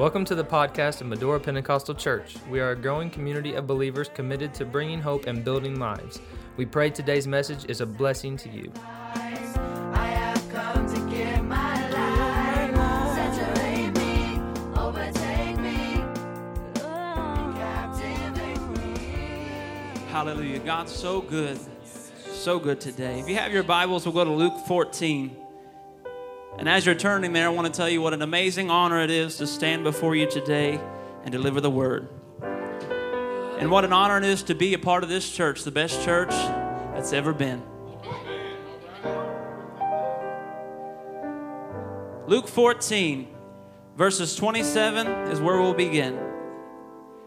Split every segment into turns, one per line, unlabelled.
Welcome to the podcast of Medora Pentecostal Church. We are a growing community of believers committed to bringing hope and building lives. We pray today's message is a blessing to you.
Hallelujah. God's so good. So good today. If you have your Bibles, we'll go to Luke 14. And as you're turning there, I want to tell you what an amazing honor it is to stand before you today and deliver the word. And what an honor it is to be a part of this church, the best church that's ever been. Luke 14, verses 27 is where we'll begin.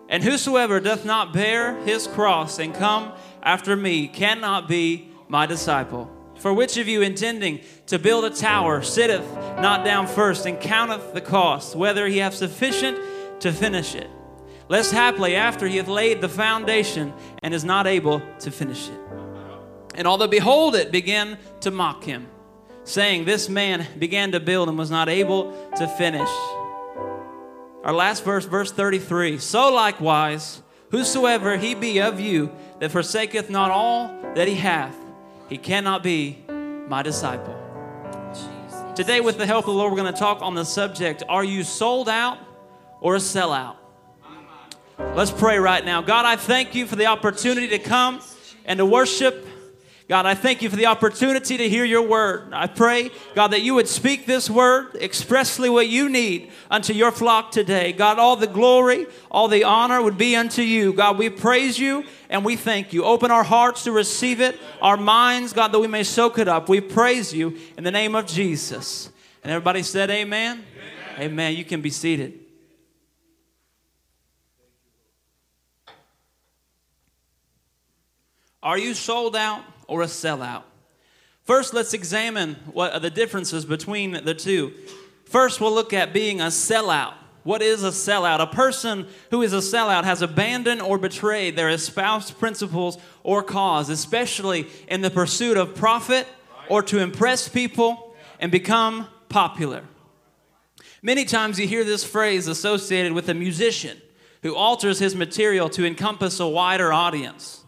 And whosoever doth not bear his cross and come after me cannot be my disciple. For which of you intending to build a tower sitteth not down first and counteth the cost, whether he have sufficient to finish it? Lest haply after he hath laid the foundation and is not able to finish it. And all that behold it began to mock him, saying, This man began to build and was not able to finish. Our last verse, verse 33 So likewise, whosoever he be of you that forsaketh not all that he hath, he cannot be my disciple. Today, with the help of the Lord, we're going to talk on the subject Are you sold out or a sellout? Let's pray right now. God, I thank you for the opportunity to come and to worship. God, I thank you for the opportunity to hear your word. I pray, God, that you would speak this word expressly what you need unto your flock today. God, all the glory, all the honor would be unto you. God, we praise you and we thank you. Open our hearts to receive it, our minds, God, that we may soak it up. We praise you in the name of Jesus. And everybody said, Amen. Amen. amen. You can be seated. Are you sold out or a sellout? First, let's examine what are the differences between the two. First, we'll look at being a sellout. What is a sellout? A person who is a sellout has abandoned or betrayed their espoused principles or cause, especially in the pursuit of profit or to impress people and become popular. Many times you hear this phrase associated with a musician who alters his material to encompass a wider audience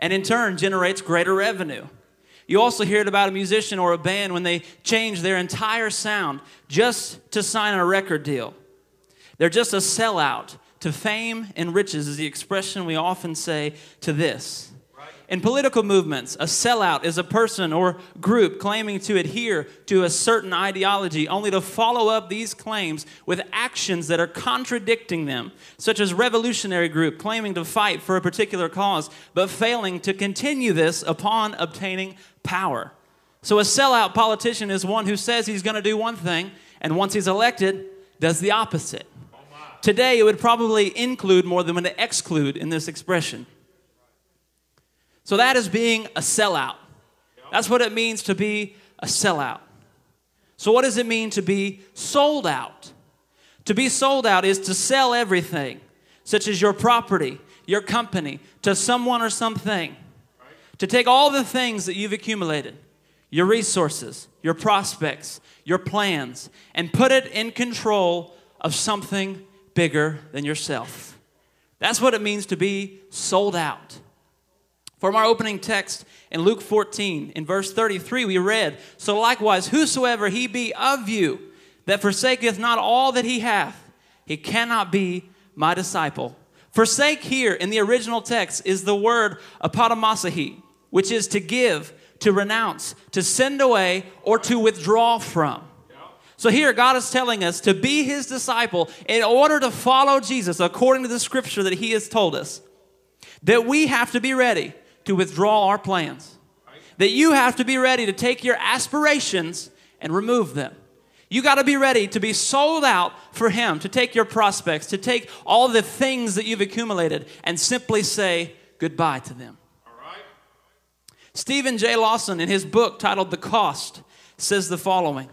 and in turn generates greater revenue. You also hear it about a musician or a band when they change their entire sound just to sign a record deal. They're just a sellout to fame and riches, is the expression we often say to this. In political movements, a sellout is a person or group claiming to adhere to a certain ideology only to follow up these claims with actions that are contradicting them, such as revolutionary group claiming to fight for a particular cause but failing to continue this upon obtaining power. So a sellout politician is one who says he's going to do one thing and once he's elected does the opposite. Oh, Today it would probably include more than an exclude in this expression. So that is being a sellout. That's what it means to be a sellout. So, what does it mean to be sold out? To be sold out is to sell everything, such as your property, your company, to someone or something. To take all the things that you've accumulated, your resources, your prospects, your plans, and put it in control of something bigger than yourself. That's what it means to be sold out. From our opening text in Luke 14, in verse 33, we read, So likewise, whosoever he be of you that forsaketh not all that he hath, he cannot be my disciple. Forsake here in the original text is the word apotassomai, which is to give, to renounce, to send away, or to withdraw from. So here, God is telling us to be his disciple in order to follow Jesus according to the scripture that he has told us, that we have to be ready to withdraw our plans. That you have to be ready to take your aspirations and remove them. You got to be ready to be sold out for Him, to take your prospects, to take all the things that you've accumulated and simply say goodbye to them. Steven J. Lawson, in his book titled The Cost, says the following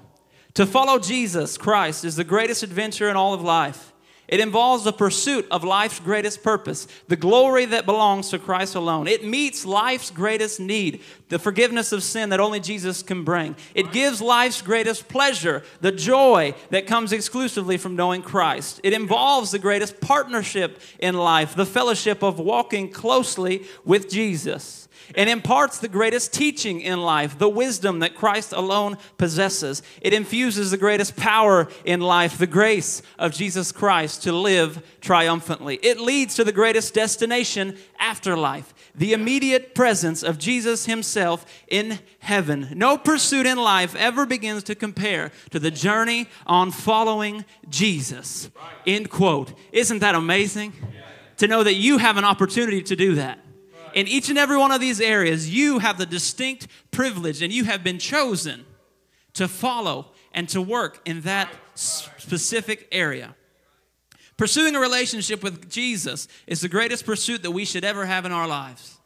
To follow Jesus Christ is the greatest adventure in all of life. It involves the pursuit of life's greatest purpose, the glory that belongs to Christ alone. It meets life's greatest need, the forgiveness of sin that only Jesus can bring. It gives life's greatest pleasure, the joy that comes exclusively from knowing Christ. It involves the greatest partnership in life, the fellowship of walking closely with Jesus. It imparts the greatest teaching in life, the wisdom that Christ alone possesses. It infuses the greatest power in life, the grace of Jesus Christ to live triumphantly. It leads to the greatest destination after life, the immediate presence of Jesus Himself in heaven. No pursuit in life ever begins to compare to the journey on following Jesus. End quote. Isn't that amazing? To know that you have an opportunity to do that. In each and every one of these areas, you have the distinct privilege and you have been chosen to follow and to work in that specific area. Pursuing a relationship with Jesus is the greatest pursuit that we should ever have in our lives.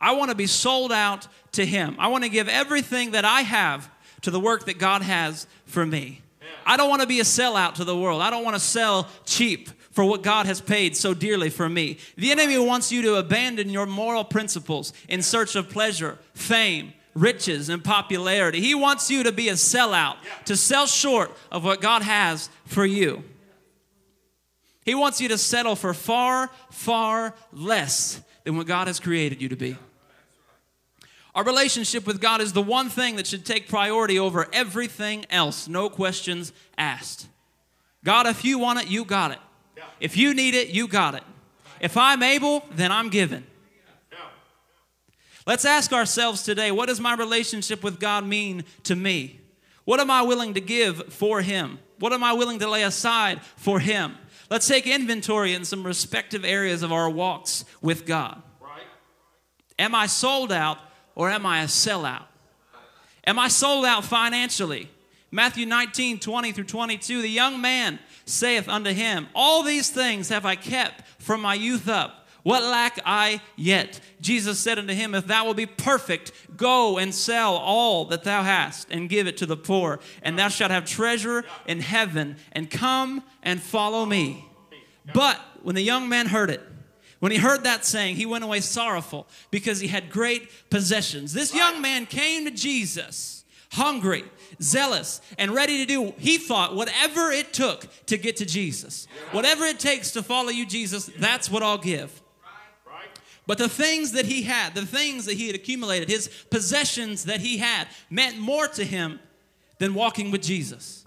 I want to be sold out to Him. I want to give everything that I have to the work that God has for me. I don't want to be a sellout to the world. I don't want to sell cheap for what God has paid so dearly for me. The enemy wants you to abandon your moral principles in search of pleasure, fame, riches, and popularity. He wants you to be a sellout, to sell short of what God has for you. He wants you to settle for far, far less than what God has created you to be. Our relationship with God is the one thing that should take priority over everything else, no questions asked. God, if you want it, you got it. If you need it, you got it. If I'm able, then I'm given. Let's ask ourselves today what does my relationship with God mean to me? What am I willing to give for Him? What am I willing to lay aside for Him? Let's take inventory in some respective areas of our walks with God. Am I sold out or am I a sellout? Am I sold out financially? Matthew 19, 20 through 22. The young man saith unto him, All these things have I kept from my youth up. What lack I yet? Jesus said unto him, If thou wilt be perfect, go and sell all that thou hast and give it to the poor, and thou shalt have treasure in heaven, and come and follow me. But when the young man heard it, when he heard that saying, he went away sorrowful because he had great possessions. This young man came to Jesus hungry, zealous, and ready to do, he thought, whatever it took to get to Jesus. Whatever it takes to follow you, Jesus, that's what I'll give. But the things that he had, the things that he had accumulated, his possessions that he had, meant more to him than walking with Jesus.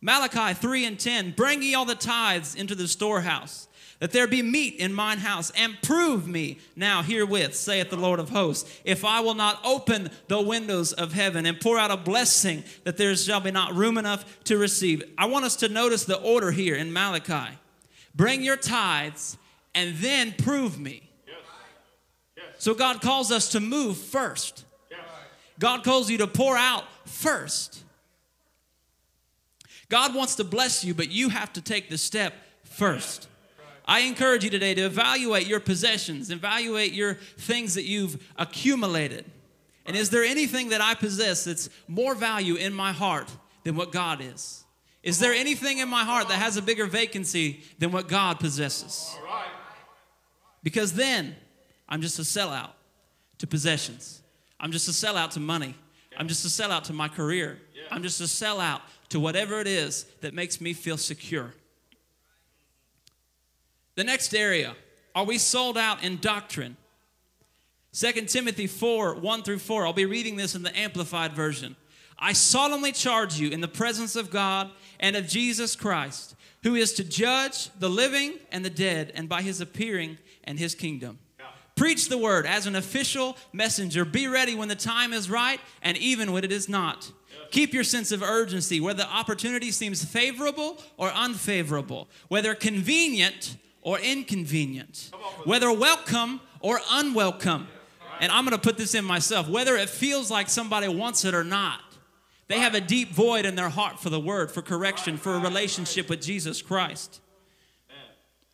Malachi 3 and 10 Bring ye all the tithes into the storehouse, that there be meat in mine house, and prove me now herewith, saith the Lord of hosts, if I will not open the windows of heaven and pour out a blessing that there shall be not room enough to receive. I want us to notice the order here in Malachi bring your tithes and then prove me. So God calls us to move first. God calls you to pour out first. God wants to bless you, but you have to take the step first. I encourage you today to evaluate your possessions, evaluate your things that you've accumulated. And is there anything that I possess that's more value in my heart than what God is? Is there anything in my heart that has a bigger vacancy than what God possesses? Because then I'm just a sellout to possessions. I'm just a sellout to money. I'm just a sellout to my career. I'm just a sellout to whatever it is that makes me feel secure. The next area are we sold out in doctrine? 2 Timothy 4 1 through 4. I'll be reading this in the Amplified Version. I solemnly charge you in the presence of God and of Jesus Christ, who is to judge the living and the dead, and by his appearing and his kingdom. Preach the word as an official messenger. Be ready when the time is right and even when it is not. Keep your sense of urgency, whether the opportunity seems favorable or unfavorable, whether convenient or inconvenient, whether welcome or unwelcome. And I'm going to put this in myself whether it feels like somebody wants it or not. They have a deep void in their heart for the word, for correction, for a relationship with Jesus Christ.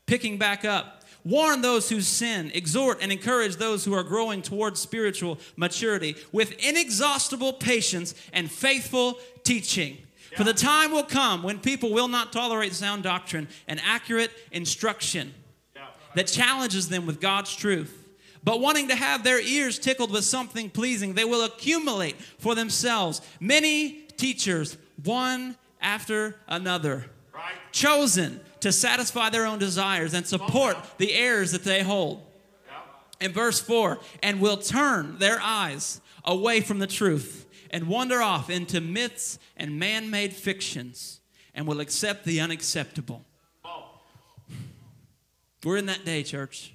Picking back up, warn those who sin, exhort and encourage those who are growing towards spiritual maturity with inexhaustible patience and faithful teaching. For the time will come when people will not tolerate sound doctrine and accurate instruction that challenges them with God's truth. But wanting to have their ears tickled with something pleasing, they will accumulate for themselves many teachers, one after another, chosen to satisfy their own desires and support the errors that they hold. In verse 4, and will turn their eyes away from the truth and wander off into myths and man made fictions and will accept the unacceptable. We're in that day, church.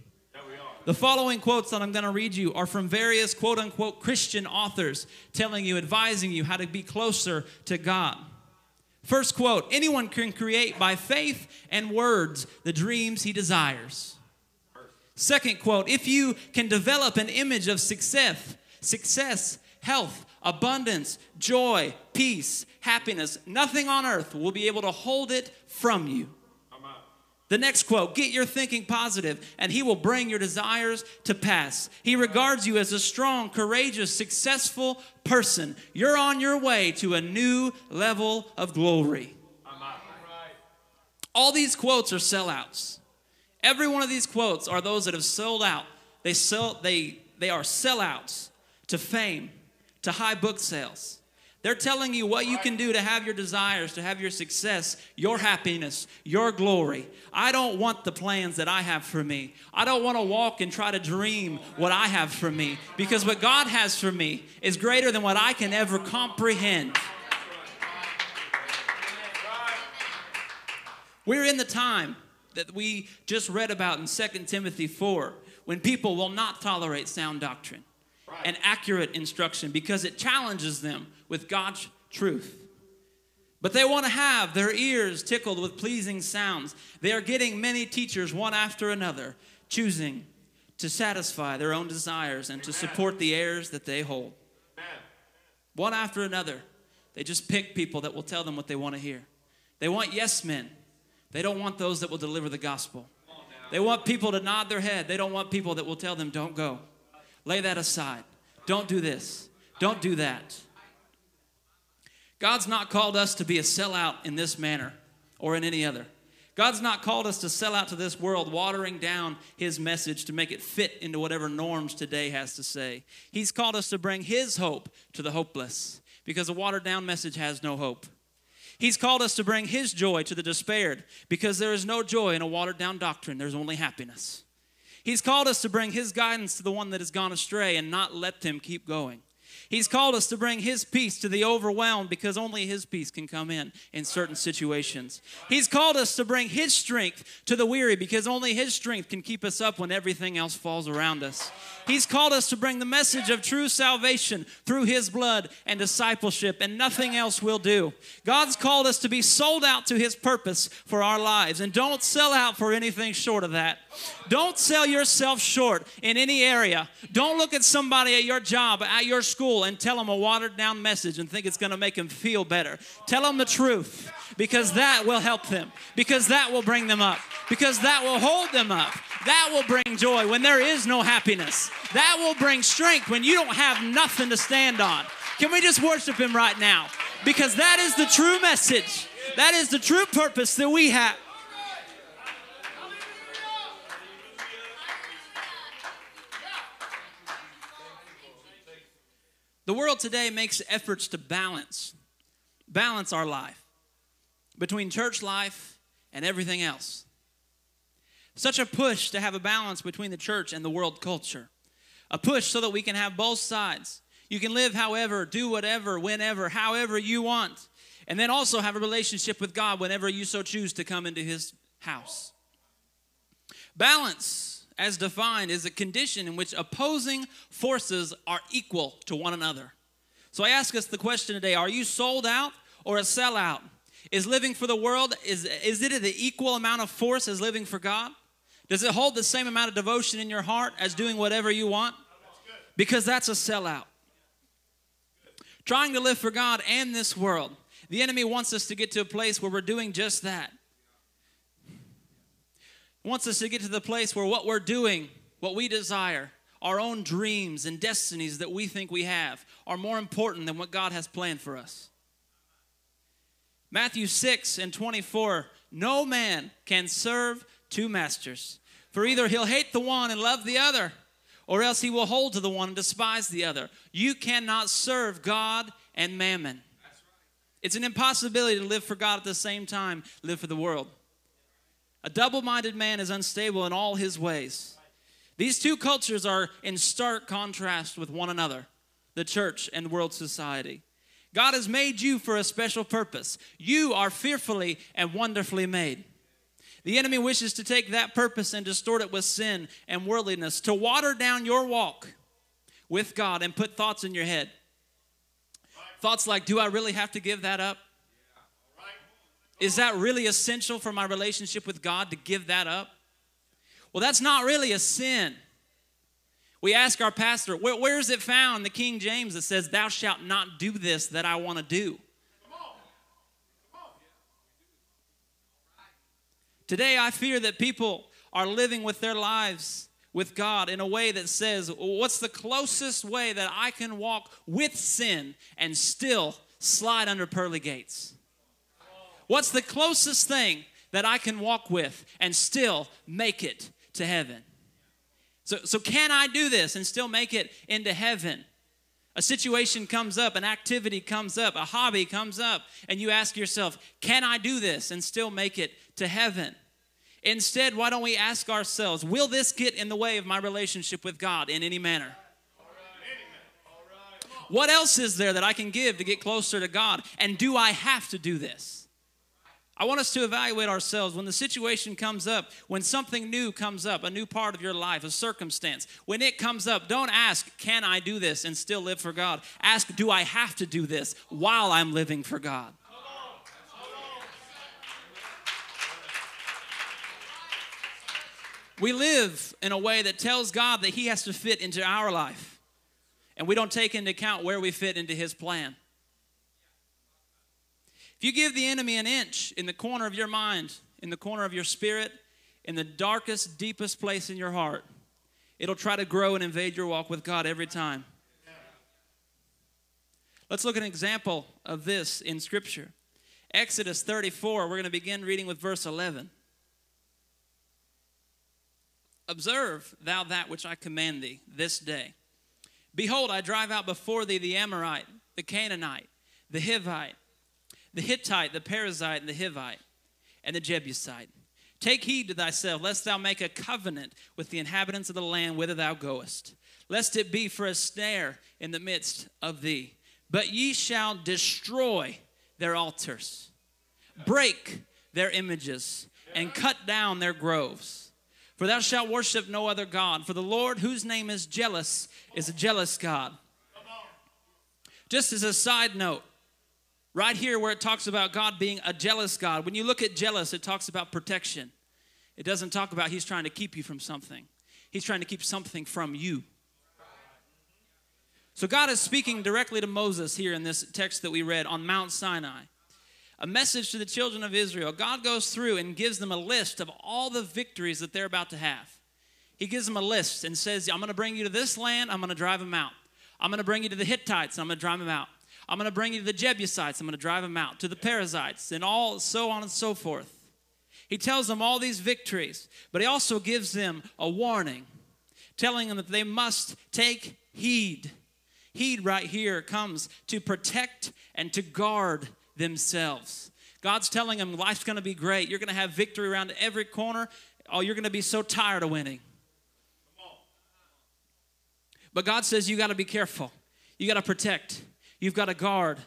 The following quotes that I'm going to read you are from various quote unquote Christian authors telling you, advising you how to be closer to God. First quote Anyone can create by faith and words the dreams he desires. Second quote If you can develop an image of success, success, health, abundance, joy, peace, happiness, nothing on earth will be able to hold it from you. The next quote Get your thinking positive, and he will bring your desires to pass. He regards you as a strong, courageous, successful person. You're on your way to a new level of glory. All these quotes are sellouts. Every one of these quotes are those that have sold out. They, sell, they, they are sellouts to fame, to high book sales. They're telling you what you can do to have your desires, to have your success, your happiness, your glory. I don't want the plans that I have for me. I don't want to walk and try to dream what I have for me because what God has for me is greater than what I can ever comprehend. We're in the time that we just read about in 2 Timothy 4 when people will not tolerate sound doctrine and accurate instruction because it challenges them with God's truth. But they want to have their ears tickled with pleasing sounds. They are getting many teachers one after another, choosing to satisfy their own desires and to support the errors that they hold. One after another, they just pick people that will tell them what they want to hear. They want yes men. They don't want those that will deliver the gospel. They want people to nod their head. They don't want people that will tell them, don't go. Lay that aside. Don't do this. Don't do that. God's not called us to be a sellout in this manner or in any other. God's not called us to sell out to this world, watering down His message to make it fit into whatever norms today has to say. He's called us to bring His hope to the hopeless because a watered down message has no hope. He's called us to bring His joy to the despaired because there is no joy in a watered down doctrine, there's only happiness. He's called us to bring His guidance to the one that has gone astray and not let him keep going. He's called us to bring His peace to the overwhelmed because only His peace can come in in certain situations. He's called us to bring His strength to the weary because only His strength can keep us up when everything else falls around us. He's called us to bring the message of true salvation through His blood and discipleship, and nothing else will do. God's called us to be sold out to His purpose for our lives, and don't sell out for anything short of that. Don't sell yourself short in any area. Don't look at somebody at your job, at your school, and tell them a watered down message and think it's going to make them feel better. Tell them the truth because that will help them, because that will bring them up, because that will hold them up. That will bring joy when there is no happiness. That will bring strength when you don't have nothing to stand on. Can we just worship Him right now? Because that is the true message. That is the true purpose that we have. The world today makes efforts to balance, balance our life between church life and everything else. Such a push to have a balance between the church and the world culture. A push so that we can have both sides. You can live however, do whatever, whenever, however you want. And then also have a relationship with God whenever you so choose to come into His house. Balance, as defined, is a condition in which opposing forces are equal to one another. So I ask us the question today are you sold out or a sellout? Is living for the world, is, is it the equal amount of force as living for God? Does it hold the same amount of devotion in your heart as doing whatever you want? Because that's a sellout. Trying to live for God and this world. The enemy wants us to get to a place where we're doing just that. Wants us to get to the place where what we're doing, what we desire, our own dreams and destinies that we think we have, are more important than what God has planned for us. Matthew 6 and 24 No man can serve two masters, for either he'll hate the one and love the other, or else he will hold to the one and despise the other. You cannot serve God and mammon. It's an impossibility to live for God at the same time, live for the world. A double minded man is unstable in all his ways. These two cultures are in stark contrast with one another the church and world society. God has made you for a special purpose. You are fearfully and wonderfully made. The enemy wishes to take that purpose and distort it with sin and worldliness, to water down your walk with God and put thoughts in your head. Thoughts like, do I really have to give that up? Is that really essential for my relationship with God to give that up? Well, that's not really a sin. We ask our pastor, where, where is it found the King James that says, Thou shalt not do this that I want to do? Today, I fear that people are living with their lives with God in a way that says, What's the closest way that I can walk with sin and still slide under pearly gates? What's the closest thing that I can walk with and still make it to heaven? So, so can I do this and still make it into heaven? A situation comes up, an activity comes up, a hobby comes up, and you ask yourself, Can I do this and still make it to heaven? Instead, why don't we ask ourselves, Will this get in the way of my relationship with God in any manner? What else is there that I can give to get closer to God? And do I have to do this? I want us to evaluate ourselves when the situation comes up, when something new comes up, a new part of your life, a circumstance. When it comes up, don't ask, Can I do this and still live for God? Ask, Do I have to do this while I'm living for God? We live in a way that tells God that He has to fit into our life, and we don't take into account where we fit into His plan. If you give the enemy an inch in the corner of your mind, in the corner of your spirit, in the darkest, deepest place in your heart, it'll try to grow and invade your walk with God every time. Let's look at an example of this in Scripture. Exodus 34, we're going to begin reading with verse 11. Observe thou that which I command thee this day. Behold, I drive out before thee the Amorite, the Canaanite, the Hivite, the Hittite, the Perizzite, and the Hivite, and the Jebusite. Take heed to thyself, lest thou make a covenant with the inhabitants of the land whither thou goest, lest it be for a snare in the midst of thee. But ye shall destroy their altars, break their images, and cut down their groves. For thou shalt worship no other God, for the Lord, whose name is jealous, is a jealous God. Just as a side note, right here where it talks about God being a jealous God, when you look at jealous, it talks about protection. It doesn't talk about He's trying to keep you from something, He's trying to keep something from you. So God is speaking directly to Moses here in this text that we read on Mount Sinai. A message to the children of Israel. God goes through and gives them a list of all the victories that they're about to have. He gives them a list and says, I'm going to bring you to this land, I'm going to drive them out. I'm going to bring you to the Hittites, I'm going to drive them out. I'm going to bring you to the Jebusites, I'm going to drive them out, to the Perizzites, and all so on and so forth. He tells them all these victories, but he also gives them a warning, telling them that they must take heed. Heed right here comes to protect and to guard themselves. God's telling them life's going to be great. You're going to have victory around every corner. Oh, you're going to be so tired of winning. But God says you got to be careful. You got to protect. You've got to guard.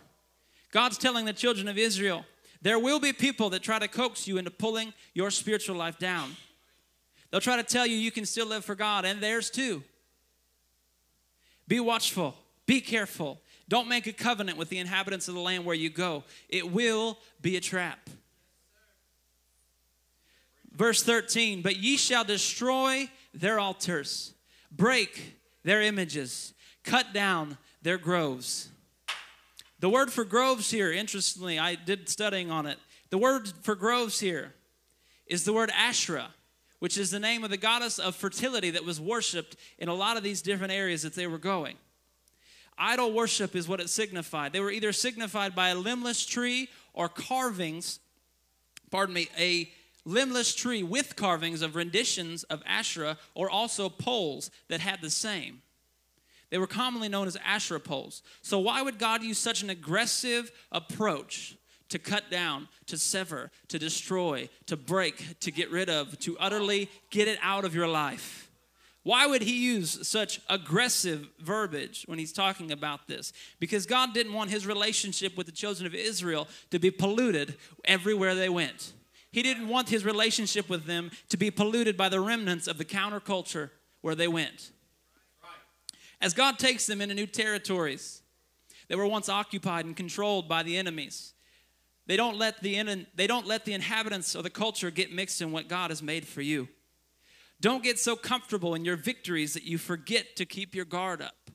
God's telling the children of Israel there will be people that try to coax you into pulling your spiritual life down. They'll try to tell you you can still live for God, and theirs too. Be watchful, be careful. Don't make a covenant with the inhabitants of the land where you go, it will be a trap. Verse 13, but ye shall destroy their altars, break their images, cut down their groves. The word for groves here, interestingly, I did studying on it. The word for groves here is the word Asherah, which is the name of the goddess of fertility that was worshiped in a lot of these different areas that they were going. Idol worship is what it signified. They were either signified by a limbless tree or carvings, pardon me, a limbless tree with carvings of renditions of Asherah or also poles that had the same. They were commonly known as Asherah poles. So, why would God use such an aggressive approach to cut down, to sever, to destroy, to break, to get rid of, to utterly get it out of your life? Why would he use such aggressive verbiage when he's talking about this? Because God didn't want his relationship with the children of Israel to be polluted everywhere they went. He didn't want his relationship with them to be polluted by the remnants of the counterculture where they went. As God takes them into new territories that were once occupied and controlled by the enemies, they don't let the, they don't let the inhabitants of the culture get mixed in what God has made for you. Don't get so comfortable in your victories that you forget to keep your guard up.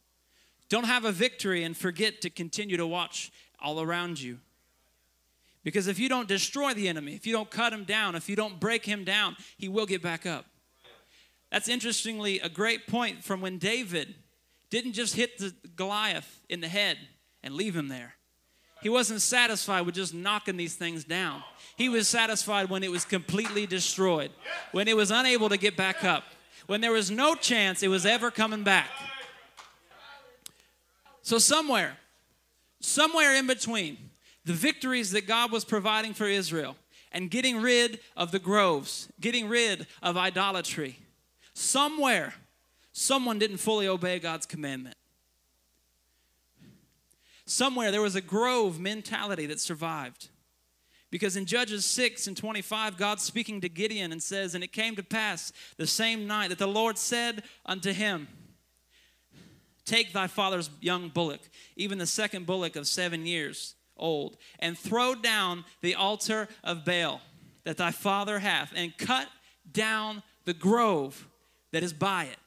Don't have a victory and forget to continue to watch all around you. Because if you don't destroy the enemy, if you don't cut him down, if you don't break him down, he will get back up. That's interestingly a great point from when David didn't just hit the Goliath in the head and leave him there. He wasn't satisfied with just knocking these things down. He was satisfied when it was completely destroyed, when it was unable to get back up, when there was no chance it was ever coming back. So, somewhere, somewhere in between the victories that God was providing for Israel and getting rid of the groves, getting rid of idolatry, somewhere, someone didn't fully obey God's commandment. Somewhere there was a grove mentality that survived. Because in Judges 6 and 25, God's speaking to Gideon and says, And it came to pass the same night that the Lord said unto him, Take thy father's young bullock, even the second bullock of seven years old, and throw down the altar of Baal that thy father hath, and cut down the grove that is by it.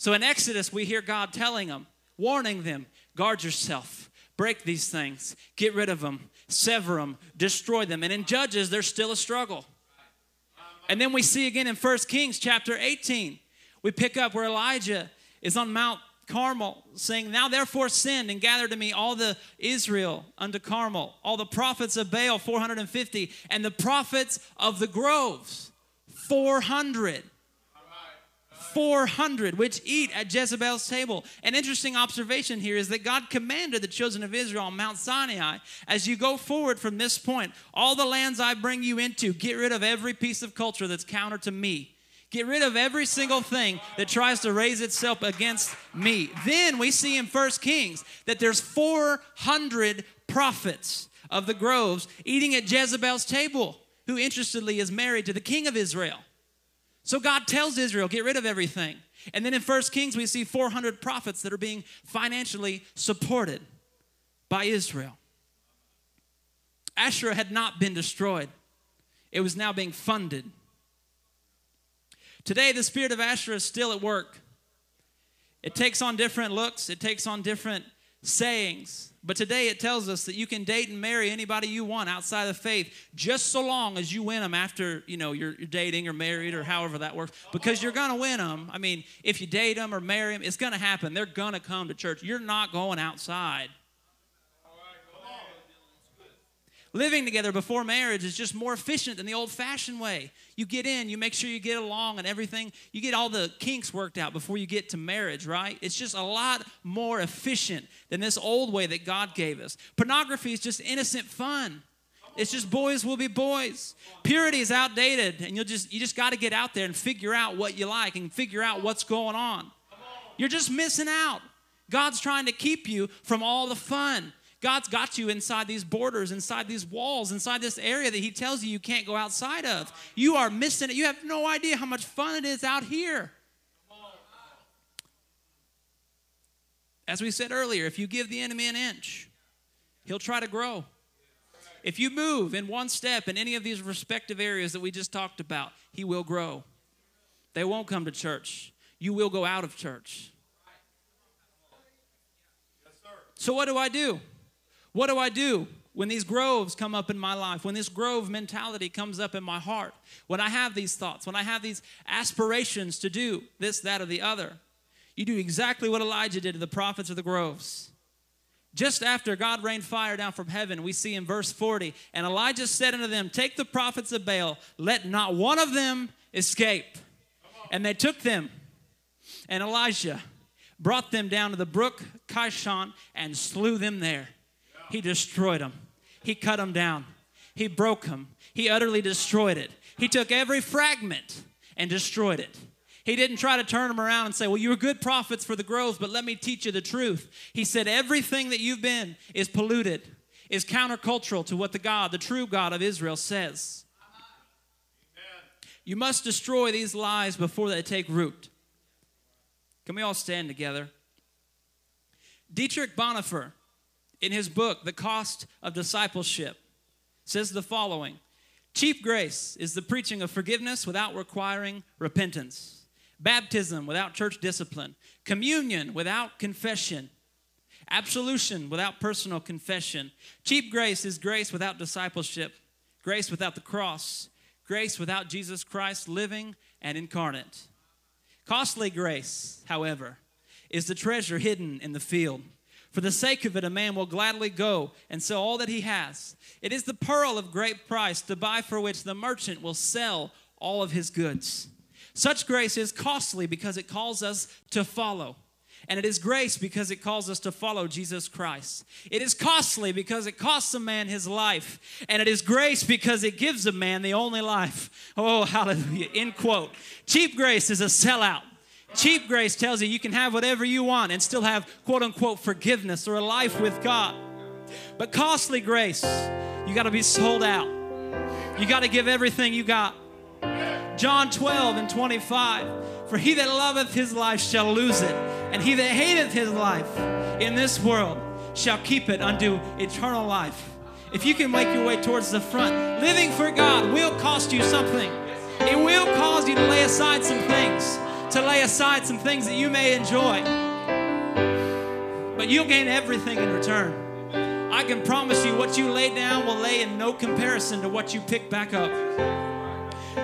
So in Exodus, we hear God telling them, warning them, guard yourself, break these things, get rid of them, sever them, destroy them. And in Judges, there's still a struggle. And then we see again in 1 Kings chapter 18, we pick up where Elijah is on Mount Carmel, saying, Now therefore send and gather to me all the Israel unto Carmel, all the prophets of Baal, 450, and the prophets of the groves, 400. 400 which eat at Jezebel's table. An interesting observation here is that God commanded the children of Israel on Mount Sinai, as you go forward from this point, all the lands I bring you into, get rid of every piece of culture that's counter to me. Get rid of every single thing that tries to raise itself against me. Then we see in First Kings that there's 400 prophets of the groves eating at Jezebel's table, who interestedly is married to the king of Israel. So God tells Israel, get rid of everything. And then in First Kings, we see 400 prophets that are being financially supported by Israel. Asherah had not been destroyed, it was now being funded. Today, the spirit of Asherah is still at work. It takes on different looks, it takes on different sayings. But today it tells us that you can date and marry anybody you want outside of faith, just so long as you win them after you know you're, you're dating or married or however that works. Because you're gonna win them. I mean, if you date them or marry them, it's gonna happen. They're gonna come to church. You're not going outside. Living together before marriage is just more efficient than the old fashioned way. You get in, you make sure you get along and everything. You get all the kinks worked out before you get to marriage, right? It's just a lot more efficient than this old way that God gave us. Pornography is just innocent fun. It's just boys will be boys. Purity is outdated, and you'll just you just got to get out there and figure out what you like and figure out what's going on. You're just missing out. God's trying to keep you from all the fun. God's got you inside these borders, inside these walls, inside this area that He tells you you can't go outside of. You are missing it. You have no idea how much fun it is out here. As we said earlier, if you give the enemy an inch, he'll try to grow. If you move in one step in any of these respective areas that we just talked about, he will grow. They won't come to church. You will go out of church. So, what do I do? What do I do when these groves come up in my life? When this grove mentality comes up in my heart? When I have these thoughts? When I have these aspirations to do this, that, or the other? You do exactly what Elijah did to the prophets of the groves. Just after God rained fire down from heaven, we see in verse 40, and Elijah said unto them, Take the prophets of Baal, let not one of them escape. And they took them, and Elijah brought them down to the brook Kishon and slew them there. He destroyed them, he cut them down, he broke them, he utterly destroyed it. He took every fragment and destroyed it. He didn't try to turn them around and say, Well, you were good prophets for the groves, but let me teach you the truth. He said, Everything that you've been is polluted, is countercultural to what the God, the true God of Israel, says. You must destroy these lies before they take root. Can we all stand together? Dietrich Bonhoeffer, in his book, The Cost of Discipleship, says the following Cheap grace is the preaching of forgiveness without requiring repentance, baptism without church discipline, communion without confession, absolution without personal confession. Cheap grace is grace without discipleship, grace without the cross, grace without Jesus Christ living and incarnate. Costly grace, however, is the treasure hidden in the field. For the sake of it, a man will gladly go and sell all that he has. It is the pearl of great price to buy for which the merchant will sell all of his goods. Such grace is costly because it calls us to follow. And it is grace because it calls us to follow Jesus Christ. It is costly because it costs a man his life. And it is grace because it gives a man the only life. Oh, hallelujah. End quote. Cheap grace is a sellout. Cheap grace tells you you can have whatever you want and still have quote unquote forgiveness or a life with God. But costly grace, you got to be sold out. You got to give everything you got. John 12 and 25. For he that loveth his life shall lose it, and he that hateth his life in this world shall keep it unto eternal life. If you can make your way towards the front, living for God will cost you something. It will cause you to lay aside some things, to lay aside some things that you may enjoy. But you'll gain everything in return. I can promise you what you lay down will lay in no comparison to what you pick back up.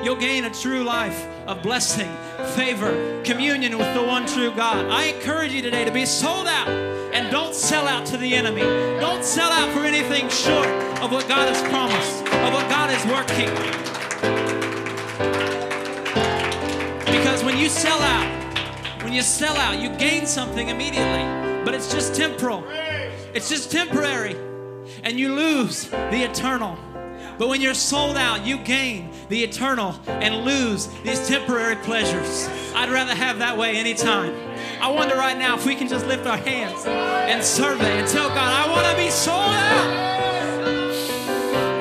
You'll gain a true life of blessing, favor, communion with the one true God. I encourage you today to be sold out and don't sell out to the enemy. Don't sell out for anything short of what God has promised, of what God is working. When you sell out, when you sell out, you gain something immediately, but it's just temporal. It's just temporary, and you lose the eternal. But when you're sold out, you gain the eternal and lose these temporary pleasures. I'd rather have that way anytime. I wonder right now if we can just lift our hands and survey and tell God, I want to be sold out.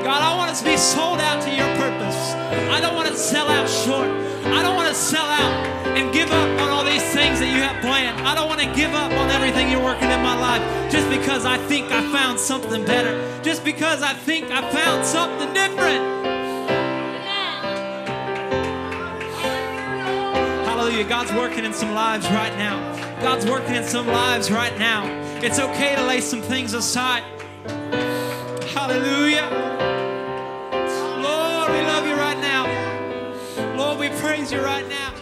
God, I want us to be sold out to your purpose. I don't want to sell out short. I don't want to sell out and give up on all these things that you have planned. I don't want to give up on everything you're working in my life just because I think I found something better, just because I think I found something different. Hallelujah. God's working in some lives right now. God's working in some lives right now. It's okay to lay some things aside. Hallelujah. Praise you right now.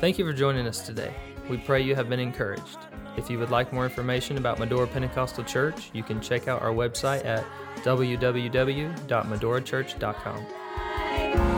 Thank you for joining us today. We pray you have been encouraged. If you would like more information about Medora Pentecostal Church, you can check out our website at www.medorachurch.com.